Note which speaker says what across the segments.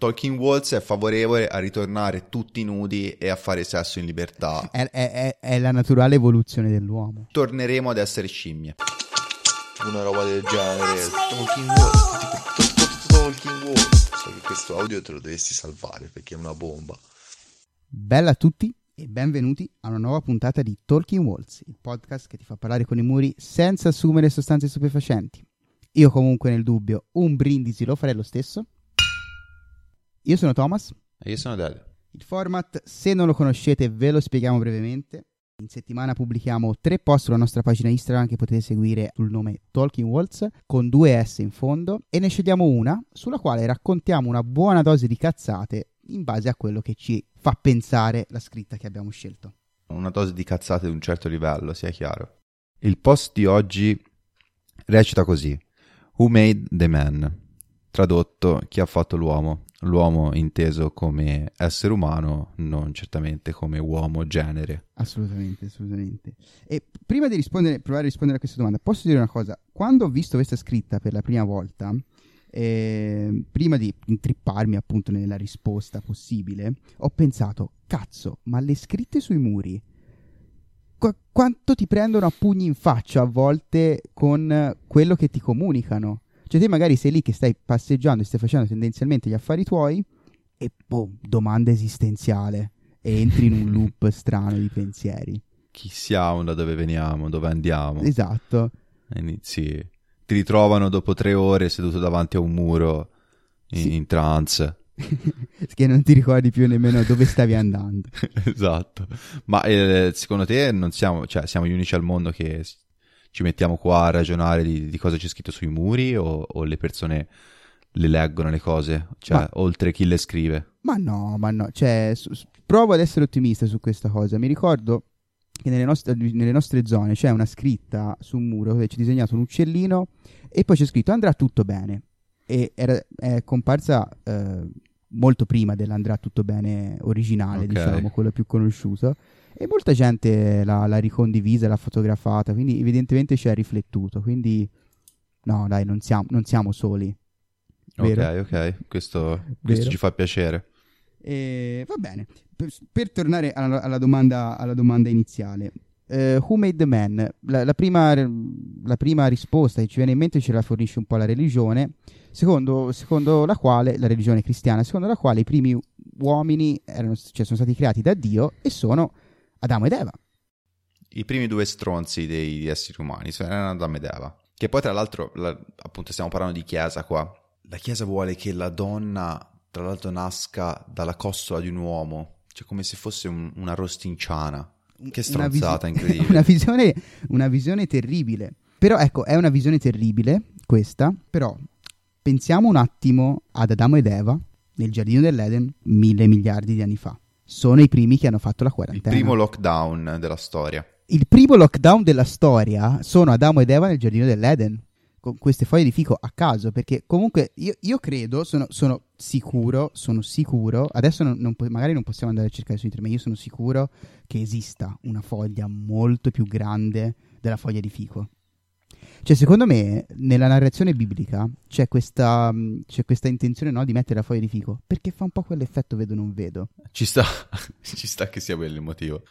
Speaker 1: Talking Walls è favorevole a ritornare tutti nudi e a fare sesso in libertà.
Speaker 2: È, è- è- è la naturale evoluzione dell'uomo.
Speaker 1: Torneremo ad essere scimmie.
Speaker 3: una roba del genere. Talking Wolf. Talking Wolf. So che questo audio te lo dovresti salvare perché è una bomba.
Speaker 2: Bella a tutti e benvenuti a una nuova puntata di Talking Walls, il podcast che ti fa parlare con i muri senza assumere sostanze stupefacenti. Io comunque nel dubbio un brindisi lo farei lo stesso. Io sono Thomas.
Speaker 1: E io sono Dede.
Speaker 2: Il format, se non lo conoscete, ve lo spieghiamo brevemente. In settimana pubblichiamo tre post sulla nostra pagina Instagram che potete seguire sul nome Talking Walls con due S in fondo e ne scegliamo una sulla quale raccontiamo una buona dose di cazzate in base a quello che ci fa pensare la scritta che abbiamo scelto.
Speaker 1: Una dose di cazzate di un certo livello, sia chiaro. Il post di oggi recita così: Who made the man? Tradotto, chi ha fatto l'uomo? L'uomo inteso come essere umano, non certamente come uomo genere.
Speaker 2: Assolutamente, assolutamente. E prima di provare a rispondere a questa domanda, posso dire una cosa? Quando ho visto questa scritta per la prima volta, eh, prima di intripparmi appunto nella risposta possibile, ho pensato, cazzo, ma le scritte sui muri, qua- quanto ti prendono a pugni in faccia a volte con quello che ti comunicano? Cioè te magari sei lì che stai passeggiando e stai facendo tendenzialmente gli affari tuoi e boom, domanda esistenziale e entri in un loop strano di pensieri.
Speaker 1: Chi siamo, da dove veniamo, dove andiamo?
Speaker 2: Esatto.
Speaker 1: Inizi. Ti ritrovano dopo tre ore seduto davanti a un muro in,
Speaker 2: Sì.
Speaker 1: in trance.
Speaker 2: che non ti ricordi più nemmeno dove stavi andando.
Speaker 1: esatto. Ma eh, secondo te non siamo, cioè, siamo gli unici al mondo che ci mettiamo qua a ragionare di, di cosa c'è scritto sui muri o, o le persone le leggono le cose? Cioè,
Speaker 2: Ma-
Speaker 1: oltre chi le scrive?
Speaker 2: Ma no, ma no, cioè, su- su- provo ad essere ottimista su questa cosa. Mi ricordo che nelle nostre, nelle nostre zone c'è una scritta su un muro dove c'è disegnato un uccellino e poi c'è scritto andrà tutto bene. E era, è comparsa eh, molto prima dell'andrà tutto bene originale,
Speaker 1: Ok.
Speaker 2: diciamo, quello più conosciuto. E molta gente l'ha, l'ha ricondivisa, l'ha fotografata, quindi evidentemente ci ha riflettuto. Quindi, no, dai, non siamo, non siamo soli. Vero?
Speaker 1: Ok, ok, questo, questo ci fa piacere.
Speaker 2: E va bene, per, per tornare alla, alla domanda, alla domanda iniziale, eh, Who made the man? La, la prima, la prima risposta che ci viene in mente ce la fornisce un po' la religione, secondo, secondo la quale, la religione cristiana, secondo la quale i primi uomini erano, cioè, sono stati creati da Dio e sono Adamo ed Eva.
Speaker 1: I primi due stronzi dei esseri umani sono erano Adamo ed Eva. Che poi, tra l'altro, la- appunto, stiamo parlando di chiesa qua. La chiesa vuole che la donna, tra l'altro, nasca dalla costola di un uomo, cioè come se fosse un- una rostinciana. Che
Speaker 2: Una visi-
Speaker 1: stronzata incredibile.
Speaker 2: una, visione, una visione terribile. Però ecco, è una visione terribile questa, però pensiamo un attimo ad Adamo ed Eva nel giardino dell'Eden mille miliardi di anni fa. Sono i primi che hanno fatto la
Speaker 1: Il
Speaker 2: quarantena.
Speaker 1: primo lockdown della storia.
Speaker 2: Il primo lockdown della storia sono Adamo ed Eva nel giardino dell'Eden. Con queste foglie di fico a caso, perché comunque io, io credo, sono, sono sicuro, sono sicuro, adesso non- non magari non possiamo andare a cercare su internet, ma io sono sicuro che esista una foglia molto più grande della foglia di fico. Cioè, secondo me, nella narrazione biblica c'è questa, c'è questa intenzione no, di mettere la foglia di fico, perché fa un po' quell'effetto vedo non vedo.
Speaker 1: Ci sta, ci sta che sia quello il motivo.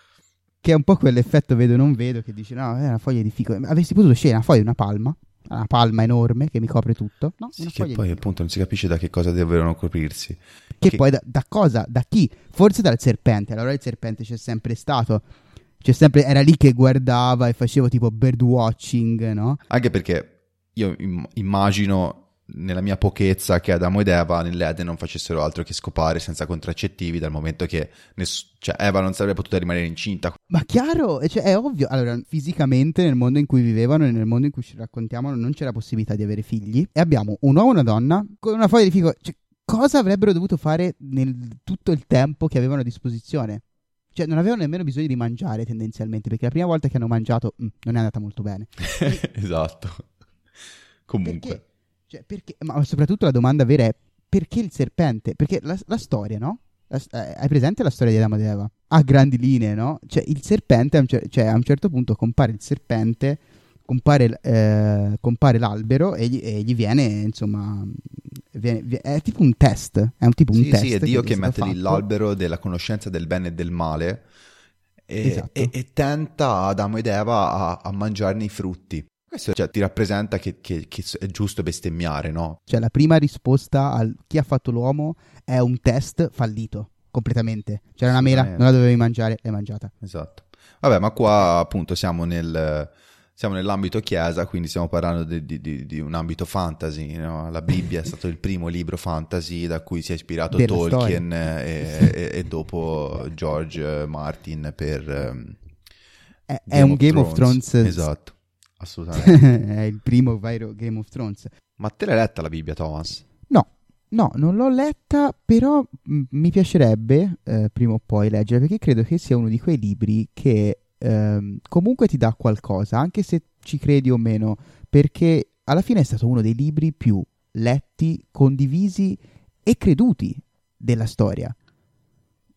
Speaker 2: che è un po' quell'effetto vedo non vedo che dici no è una foglia di fico avresti potuto scegliere una foglia di una palma una palma enorme che mi copre tutto. No?
Speaker 1: Sì, che poi appunto non si capisce da che cosa devono coprirsi.
Speaker 2: che
Speaker 1: che-
Speaker 2: poi da, da cosa da chi? Forse dal serpente. Allora il serpente c'è sempre stato. C'è sempre era lì che guardava e faceva tipo bird watching no?
Speaker 1: Anche perché io im- immagino nella mia pochezza che Adamo ed Eva nell'Eden non facessero altro che scopare senza contraccettivi dal momento che ness- cioè, Eva non sarebbe potuta rimanere incinta.
Speaker 2: ma chiaro cioè, è ovvio allora fisicamente nel mondo in cui vivevano e nel mondo in cui ci raccontiamo non c'era possibilità di avere figli e abbiamo un uomo e una donna con una foglia di fico cioè, cosa avrebbero dovuto fare nel tutto il tempo che avevano a disposizione cioè non avevano nemmeno bisogno di mangiare tendenzialmente perché la prima volta che hanno mangiato mm, non è andata molto bene
Speaker 1: esatto. Comunque,
Speaker 2: perché? Cioè, perché ma soprattutto la domanda vera è perché il serpente perché la, la storia no? La- eh, hai presente la storia di Adamo ed Eva? A grandi linee, no? Cioè, il serpente, a un, cer- cioè, a un certo punto compare il serpente compare, eh, compare l'albero e gli, e gli, viene, insomma, viene, è tipo un test, è un tipo
Speaker 1: sì,
Speaker 2: un test.
Speaker 1: Sì, è Dio che,
Speaker 2: che
Speaker 1: mette lì l'albero della conoscenza del bene e del male e, esatto. e, e tenta Adamo ed Eva a, a mangiarne i frutti. Questo cioè, ti rappresenta che, che, che, è giusto bestemmiare, no?
Speaker 2: Cioè, la prima risposta a chi ha fatto l'uomo è un test fallito, completamente. C'era una mela, non la dovevi mangiare, l'hai mangiata.
Speaker 1: Esatto. Vabbè, ma qua appunto siamo nel siamo nell'ambito chiesa, quindi stiamo parlando di, di, di, di un ambito fantasy. No? La Bibbia è stato il primo libro fantasy da cui si è ispirato Della Tolkien e, e, e, dopo George Martin per... Um,
Speaker 2: è, è, un Game of. Thrones.
Speaker 1: Esatto, assolutamente.
Speaker 2: è il primo vero Game of Thrones.
Speaker 1: Ma te l'hai letta la Bibbia, Thomas?
Speaker 2: No, No, non l'ho letta, però m- mi piacerebbe eh, prima o poi leggere perché credo che sia uno di quei libri che ehm, comunque ti dà qualcosa, anche se ci credi o meno, perché alla fine è stato uno dei libri più letti, condivisi e creduti della storia.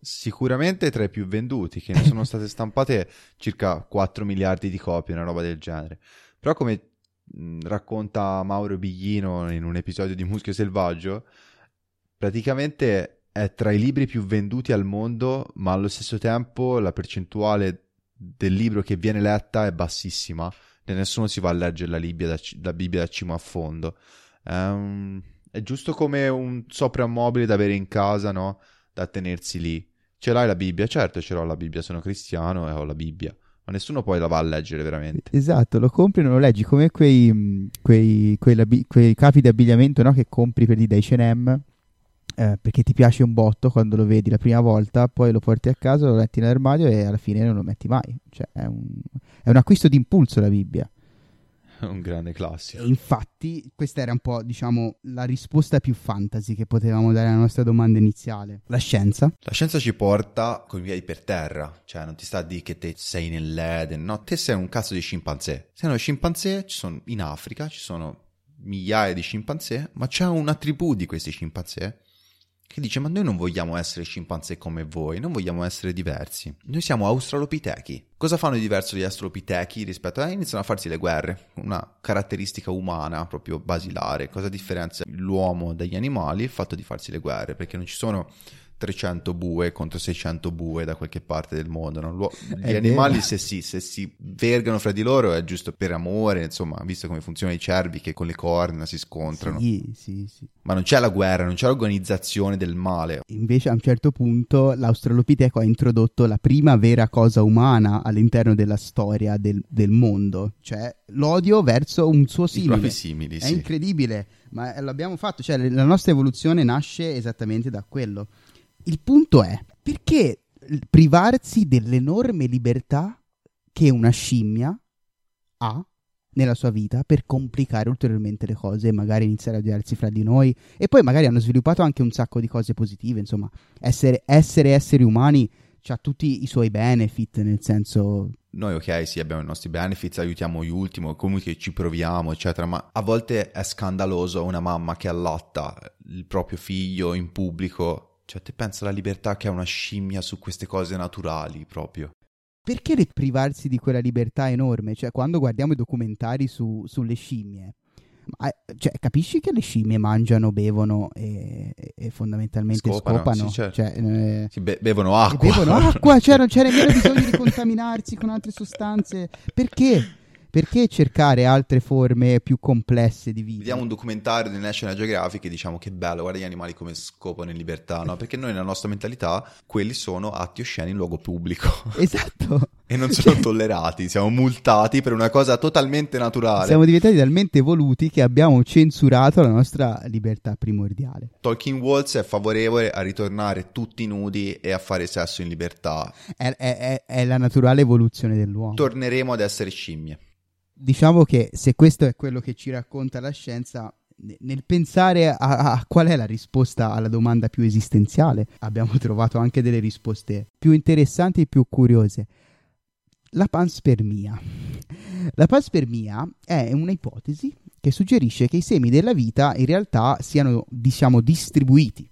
Speaker 1: Sicuramente tra i più venduti, che ne sono state stampate circa 4 miliardi di copie, una roba del genere. Però come mh, racconta Mauro Biglino in un episodio di Muschio Selvaggio, praticamente è tra i libri più venduti al mondo, ma allo stesso tempo la percentuale del libro che viene letta è bassissima e nessuno si va a leggere la Bibbia da, la Bibbia da cima a fondo. Un, è giusto come un soprammobile da avere in casa, no? Da tenersi lì. Ce l'hai la Bibbia? Certo, ce l'ho la Bibbia, sono cristiano e ho la Bibbia. Ma nessuno poi la va a leggere veramente.
Speaker 2: Esatto, lo compri e non lo leggi, come quei, quei, quei, quei capi di abbigliamento no? che compri per di da H&M eh, perché ti piace un botto quando lo vedi la prima volta, poi lo porti a casa, lo metti nell'armadio e alla fine non lo metti mai. Cioè, è un, è un acquisto d'impulso la Bibbia.
Speaker 1: Un grande classico.
Speaker 2: E infatti, questa era un po', diciamo, la risposta più fantasy che potevamo dare alla nostra domanda iniziale. La scienza?
Speaker 1: La scienza ci porta con i piedi per terra, cioè non ti sta a dire che te sei nell'Eden, no, te sei un cazzo di scimpanzé. Sei uno scimpanzé, ci sono in Africa, ci sono migliaia di scimpanzé, ma c'è una tribù di questi scimpanzé che dice ma noi non vogliamo essere scimpanzé come voi, non vogliamo essere diversi. Noi siamo australopitechi. Cosa fanno di diverso gli australopitechi rispetto a... Eh, iniziano a farsi le guerre, una caratteristica umana proprio basilare. Cosa differenzia l'uomo dagli animali? Il fatto di farsi le guerre, perché non ci sono 300 bue contro 600 bue da qualche parte del mondo. No? Gli è animali, se si, se si, vergano fra di loro, è giusto per amore, insomma, visto come funzionano i cervi che con le corna si scontrano.
Speaker 2: Sì, sì, sì.
Speaker 1: Ma non c'è la guerra, non c'è l'organizzazione del male.
Speaker 2: Invece, a un certo punto, l'Australopiteco ha introdotto la prima vera cosa umana all'interno della storia del, del mondo, cioè l'odio verso un suo simile.
Speaker 1: Simili,
Speaker 2: È
Speaker 1: sì.
Speaker 2: incredibile, ma l'abbiamo fatto, cioè la nostra evoluzione nasce esattamente da quello. Il punto è, perché privarsi dell'enorme libertà che una scimmia ha nella sua vita per complicare ulteriormente le cose e magari iniziare a odiarsi fra di noi e poi magari hanno sviluppato anche un sacco di cose positive, insomma, essere, essere esseri umani ha tutti i suoi benefit, nel senso
Speaker 1: noi ok sì abbiamo i nostri benefits, aiutiamo gli ultimi, comunque ci proviamo eccetera, ma a volte è scandaloso una mamma che allatta il proprio figlio in pubblico cioè, te pensa alla libertà che ha una scimmia su queste cose naturali proprio.
Speaker 2: Perché privarsi di quella libertà enorme? Cioè, quando guardiamo i documentari su, sulle scimmie, ma, cioè, capisci che le scimmie mangiano, bevono e, e fondamentalmente scopano? scopano.
Speaker 1: Sì, certo.
Speaker 2: cioè,
Speaker 1: eh, sì, be- bevono acqua.
Speaker 2: Bevono acqua, cioè non c'era nemmeno bisogno di contaminarsi con altre sostanze. Perché? Perché cercare altre forme più complesse di vita?
Speaker 1: Vediamo un documentario di National Geographic e diciamo che bello, guarda gli animali come scopano in libertà, no? Perché noi nella nostra mentalità quelli sono atti osceni in luogo pubblico.
Speaker 2: Esatto.
Speaker 1: e non sono tollerati, siamo multati per una cosa totalmente naturale.
Speaker 2: Siamo diventati talmente evoluti che abbiamo censurato la nostra libertà primordiale.
Speaker 1: Tolkien Waltz è favorevole a ritornare tutti nudi e a fare sesso in libertà.
Speaker 2: È, è, è, è la naturale evoluzione dell'uomo.
Speaker 1: Torneremo ad essere scimmie
Speaker 2: diciamo che se questo è quello che ci racconta la scienza, nel pensare a, a, qual è la risposta alla domanda più esistenziale, abbiamo trovato anche delle risposte più interessanti e più curiose. La panspermia. La panspermia è un'ipotesi che suggerisce che i semi della vita in realtà siano, diciamo, distribuiti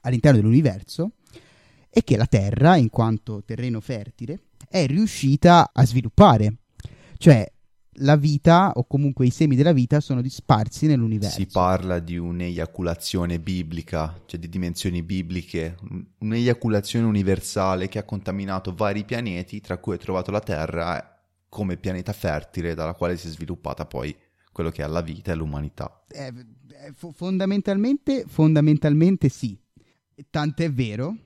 Speaker 2: all'interno dell'universo e che la Terra, in quanto terreno fertile, è riuscita a sviluppare. Cioè, la vita o comunque i semi della vita sono disparsi nell'universo.
Speaker 1: Si parla di un'eiaculazione biblica, cioè di dimensioni bibliche, un'eiaculazione universale che ha contaminato vari pianeti, tra cui è trovato la Terra come pianeta fertile dalla quale si è sviluppata poi quello che è la vita e l'umanità.
Speaker 2: Eh, eh, fondamentalmente, fondamentalmente sì. Tant'è vero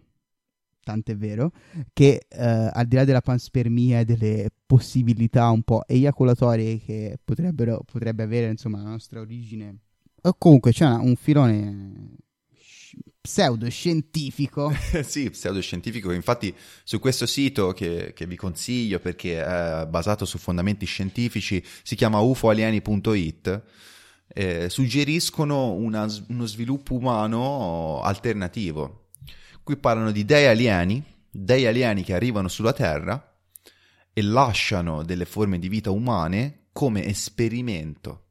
Speaker 2: tant'è vero, che eh, al di là della panspermia e delle possibilità un po' eiaculatorie che potrebbe avere insomma la nostra origine, o comunque c'è una, un filone pseudoscientifico.
Speaker 1: sì, pseudoscientifico. Infatti, su questo sito che, che, vi consiglio perché è basato su fondamenti scientifici, si chiama ufoalieni.it. Eh, suggeriscono una, uno sviluppo umano alternativo Qui parlano di dei alieni, dei alieni che arrivano sulla Terra e lasciano delle forme di vita umane come esperimento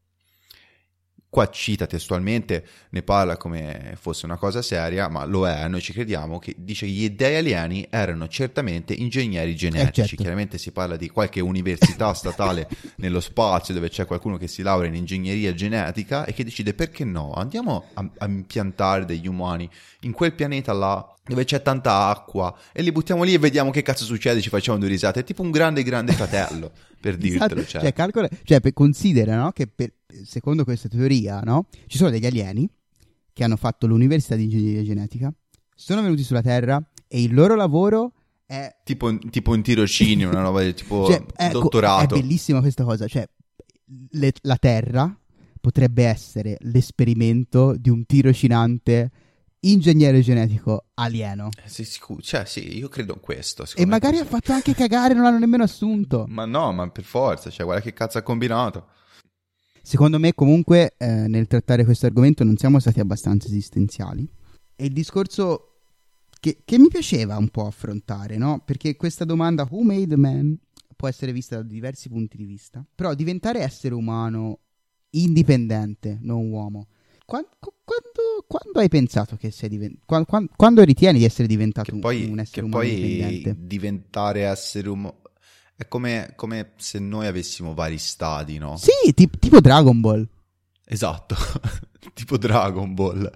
Speaker 1: Qua cita testualmente, ne parla come fosse una cosa seria, ma lo è, noi ci crediamo, che dice che gli dei alieni erano certamente ingegneri genetici. Eh, certo. Chiaramente si parla di qualche università statale nello spazio dove c'è qualcuno che si laurea in ingegneria genetica e che decide perché no, andiamo a, a impiantare degli umani in quel pianeta là dove c'è tanta acqua e li buttiamo lì e vediamo che cazzo succede, ci facciamo due risate, è tipo un grande grande fratello, per dirtelo.
Speaker 2: Esatto. Cioè. Cioè, calcola, cioè per, considera no, che per, secondo questa teoria no, ci sono degli alieni che hanno fatto l'università di ingegneria genetica, sono venuti sulla Terra e il loro lavoro è...
Speaker 1: Tipo, tipo un tirocinio, una roba tipo cioè, ecco, dottorato.
Speaker 2: È bellissima questa cosa, cioè le, la Terra potrebbe essere l'esperimento di un tirocinante ingegnere genetico alieno.
Speaker 1: Eh, sì, sicuro. Cioè, sì, io credo in questo.
Speaker 2: E magari ha fatto anche cagare, non l'hanno nemmeno assunto.
Speaker 1: Ma no, ma per forza, cioè, guarda che cazzo ha combinato.
Speaker 2: Secondo me, comunque, eh, nel trattare questo argomento non siamo stati abbastanza esistenziali. E il discorso che, che mi piaceva un po' affrontare, no? Perché questa domanda, who made man, può essere vista da diversi punti di vista. Però diventare essere umano indipendente, non uomo, quando, quando, quando, hai pensato che sei diventato. Quando, quando, ritieni di essere diventato
Speaker 1: poi,
Speaker 2: un essere
Speaker 1: che
Speaker 2: umano?
Speaker 1: Poi diventare essere umano. È come, come, se noi avessimo vari stadi, no?
Speaker 2: Sì, tipo, tipo Dragon Ball.
Speaker 1: Esatto, tipo Dragon Ball.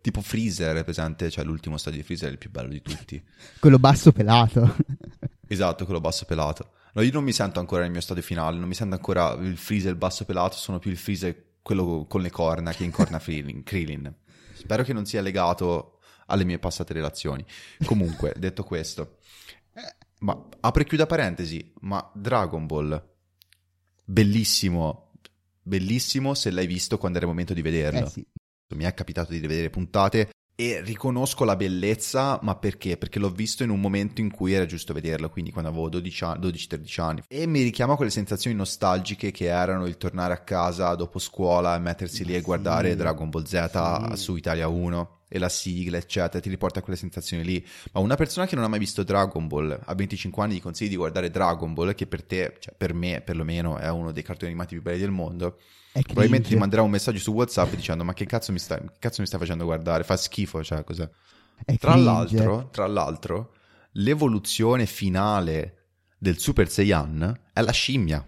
Speaker 1: Tipo Freezer, è presente? Cioè l'ultimo stadio di Freezer è il più bello di tutti.
Speaker 2: quello basso pelato.
Speaker 1: esatto, quello basso pelato. No, io non mi sento ancora nel mio stadio finale, non mi sento ancora il Freezer basso pelato, sono più il Freezer quello con le corna che incorna Krillin. Spero che non sia legato alle mie passate relazioni. Comunque, detto questo, ma apro e chiudo parentesi, ma Dragon Ball, bellissimo, bellissimo se l'hai visto quando era il momento di vederlo.
Speaker 2: Eh sì.
Speaker 1: Mi è capitato di rivedere puntate e riconosco la bellezza, ma perché? Perché l'ho visto in un momento in cui era giusto vederlo, quindi quando avevo 12-13 anni. E mi richiama quelle sensazioni nostalgiche che erano il tornare a casa dopo scuola e mettersi lì e guardare sì, Dragon Ball Z sì. su Italia 1 e la sigla, eccetera, ti riporta a quelle sensazioni lì. Ma una persona che non ha mai visto Dragon Ball a 25 anni gli consigli di guardare Dragon Ball, che per te, cioè per me perlomeno, è uno dei cartoni animati più belli del mondo Probabilmente ti manderà un messaggio su WhatsApp dicendo: Ma che cazzo mi stai, cazzo mi stai facendo guardare? Fa schifo, cioè cos'è? Tra l'altro, tra l'altro, l'evoluzione finale del Super Saiyan è la scimmia.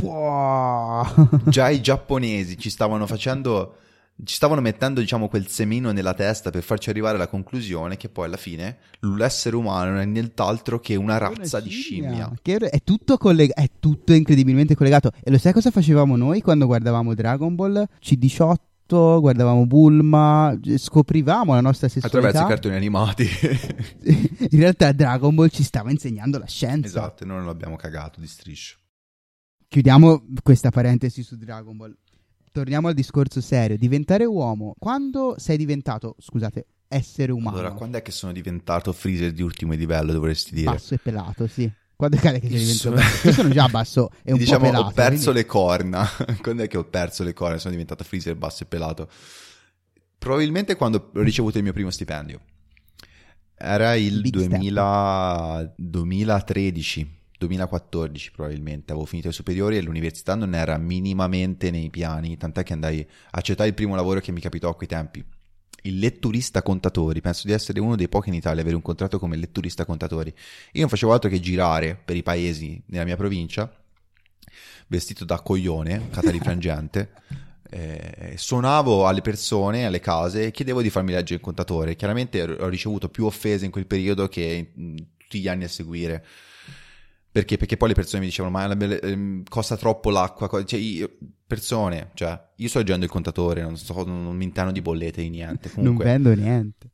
Speaker 2: Wow.
Speaker 1: Già i giapponesi ci stavano facendo ci stavano mettendo, diciamo, quel semino nella testa per farci arrivare alla conclusione che poi alla fine l'essere umano non è nient'altro che una razza di scimmia.
Speaker 2: Che è tutto, collega- è tutto incredibilmente collegato. E lo sai cosa facevamo noi quando guardavamo Dragon Ball? C18 guardavamo Bulma, scoprivamo la nostra sessualità
Speaker 1: attraverso i cartoni animati.
Speaker 2: In realtà Dragon Ball ci stava insegnando la scienza.
Speaker 1: Esatto, e noi non l'abbiamo cagato di striscio.
Speaker 2: Chiudiamo questa parentesi su Dragon Ball torniamo al discorso serio. Diventare uomo, quando sei diventato, scusate, essere umano?
Speaker 1: Allora, quando è che sono diventato freezer di ultimo livello, dovresti dire?
Speaker 2: Basso e pelato, sì. Quando è che sei diventato? Io sono già basso e un
Speaker 1: diciamo,
Speaker 2: po' pelato.
Speaker 1: ho perso quindi... le corna. quando è che ho perso le corna sono diventato freezer basso e pelato? Probabilmente quando ho ricevuto il mio primo stipendio. Era il 2000... 2013 2014 probabilmente, avevo finito le superiori e l'università non era minimamente nei piani, tant'è che andai a accettare il primo lavoro che mi capitò a quei tempi. Il letturista contatori, penso di essere uno dei pochi in Italia ad avere un contratto come letturista contatori. Io non facevo altro che girare per i paesi nella mia provincia vestito da coglione, catalifrangente. Eh, suonavo alle persone, alle case e chiedevo di farmi leggere il contatore. Chiaramente ho ricevuto più offese in quel periodo che in tutti gli anni a seguire. Perché? Perché poi le persone mi dicevano: Ma ehm, costa troppo l'acqua. Cioè, io, persone, cioè, io sto leggendo il contatore, non, sto, non mi intano di bollette di niente. Comunque.
Speaker 2: Non vendo niente.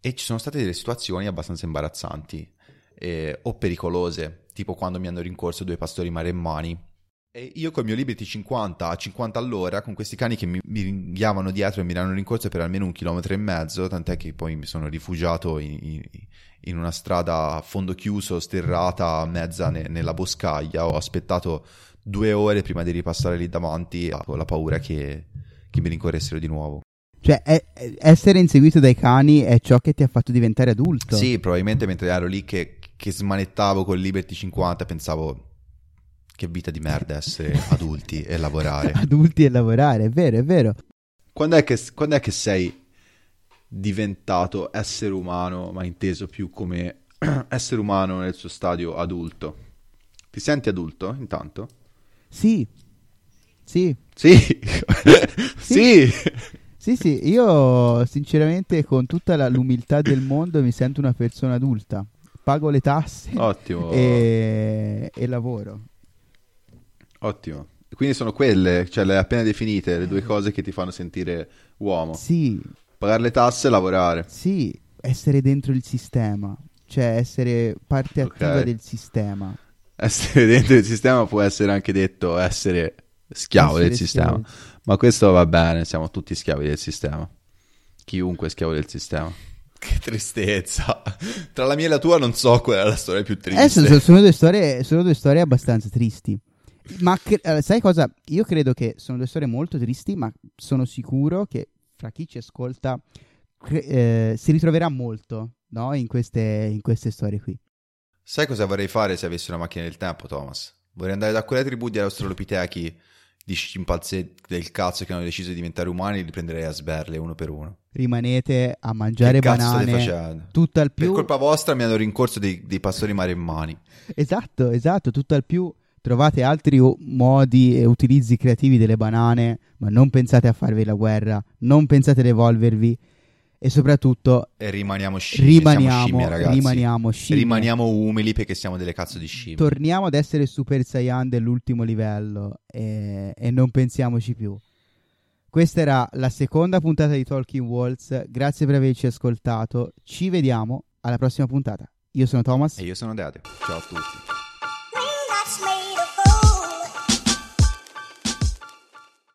Speaker 1: E ci sono state delle situazioni abbastanza imbarazzanti eh, o pericolose, tipo quando mi hanno rincorso due pastori maremmani. E io col mio Liberty 50 a 50 all'ora, con questi cani che mi, mi ringhiavano dietro e mi hanno rincorso per almeno un chilometro e mezzo, tant'è che poi mi sono rifugiato in, in, in una strada a fondo chiuso, sterrata, mezza ne, nella boscaglia. Ho aspettato due ore prima di ripassare lì davanti, con la paura che, che mi rincorressero di nuovo.
Speaker 2: Cioè, è, è, essere inseguito dai cani è ciò che ti ha fatto diventare adulto.
Speaker 1: Sì, probabilmente mentre ero lì che, che smanettavo con Liberty 50 pensavo che vita di merda essere adulti e lavorare.
Speaker 2: adulti e lavorare, è vero, è vero.
Speaker 1: Quando è che, quando è che sei diventato essere umano, ma inteso più come essere umano nel suo stadio adulto. Ti senti adulto intanto?
Speaker 2: Sì. Sì.
Speaker 1: Sì.
Speaker 2: sì. Sì, sì, io sinceramente con tutta la, l'umiltà del mondo mi sento una persona adulta. Pago le tasse
Speaker 1: Ottimo.
Speaker 2: E, e lavoro.
Speaker 1: Ottimo. Quindi sono quelle, cioè le appena definite, le due cose che ti fanno sentire uomo.
Speaker 2: Sì,
Speaker 1: Pagare le tasse e lavorare.
Speaker 2: Sì, essere dentro il sistema, cioè essere parte attiva
Speaker 1: Ok.
Speaker 2: del sistema.
Speaker 1: Essere dentro il sistema può essere anche detto essere schiavo
Speaker 2: Essere
Speaker 1: del sistema.
Speaker 2: schiavo.
Speaker 1: Ma questo va bene, siamo tutti schiavi del sistema. Chiunque è schiavo del sistema. Che tristezza. Tra la mia e la tua non so qual è la storia più triste.
Speaker 2: Eh, sono, sono due storie, sono due storie abbastanza tristi. Ma cre- eh, sai cosa? Io credo che sono due storie molto tristi, ma sono sicuro che fra chi ci ascolta cre- eh, si ritroverà molto no? in, queste, in queste storie qui.
Speaker 1: Sai cosa vorrei fare se avessi una macchina del tempo, Thomas? Vorrei andare da quelle tribù di australopitechi di scimpanzé del cazzo che hanno deciso di diventare umani e li prenderei a sberle uno per uno.
Speaker 2: Rimanete a mangiare
Speaker 1: che
Speaker 2: banane, tutto al
Speaker 1: Per
Speaker 2: più.
Speaker 1: colpa vostra mi hanno rincorso dei, dei pastori maremmani.
Speaker 2: Esatto, esatto, tutto al più trovate altri modi e utilizzi creativi delle banane, ma non pensate a farvi la guerra, non pensate ad evolvervi e soprattutto
Speaker 1: E rimaniamo scimmie.
Speaker 2: rimaniamo,
Speaker 1: scimmie, ragazzi.
Speaker 2: rimaniamo scimmie.
Speaker 1: Rimaniamo umili perché siamo delle cazzo di scimmie.
Speaker 2: Torniamo ad essere Super Saiyan dell'ultimo livello e, e non pensiamoci più. Questa era la seconda puntata di Talking Walls. Grazie per averci ascoltato. Ci vediamo alla prossima puntata. Io sono Thomas.
Speaker 1: e io sono Date. Ciao a tutti.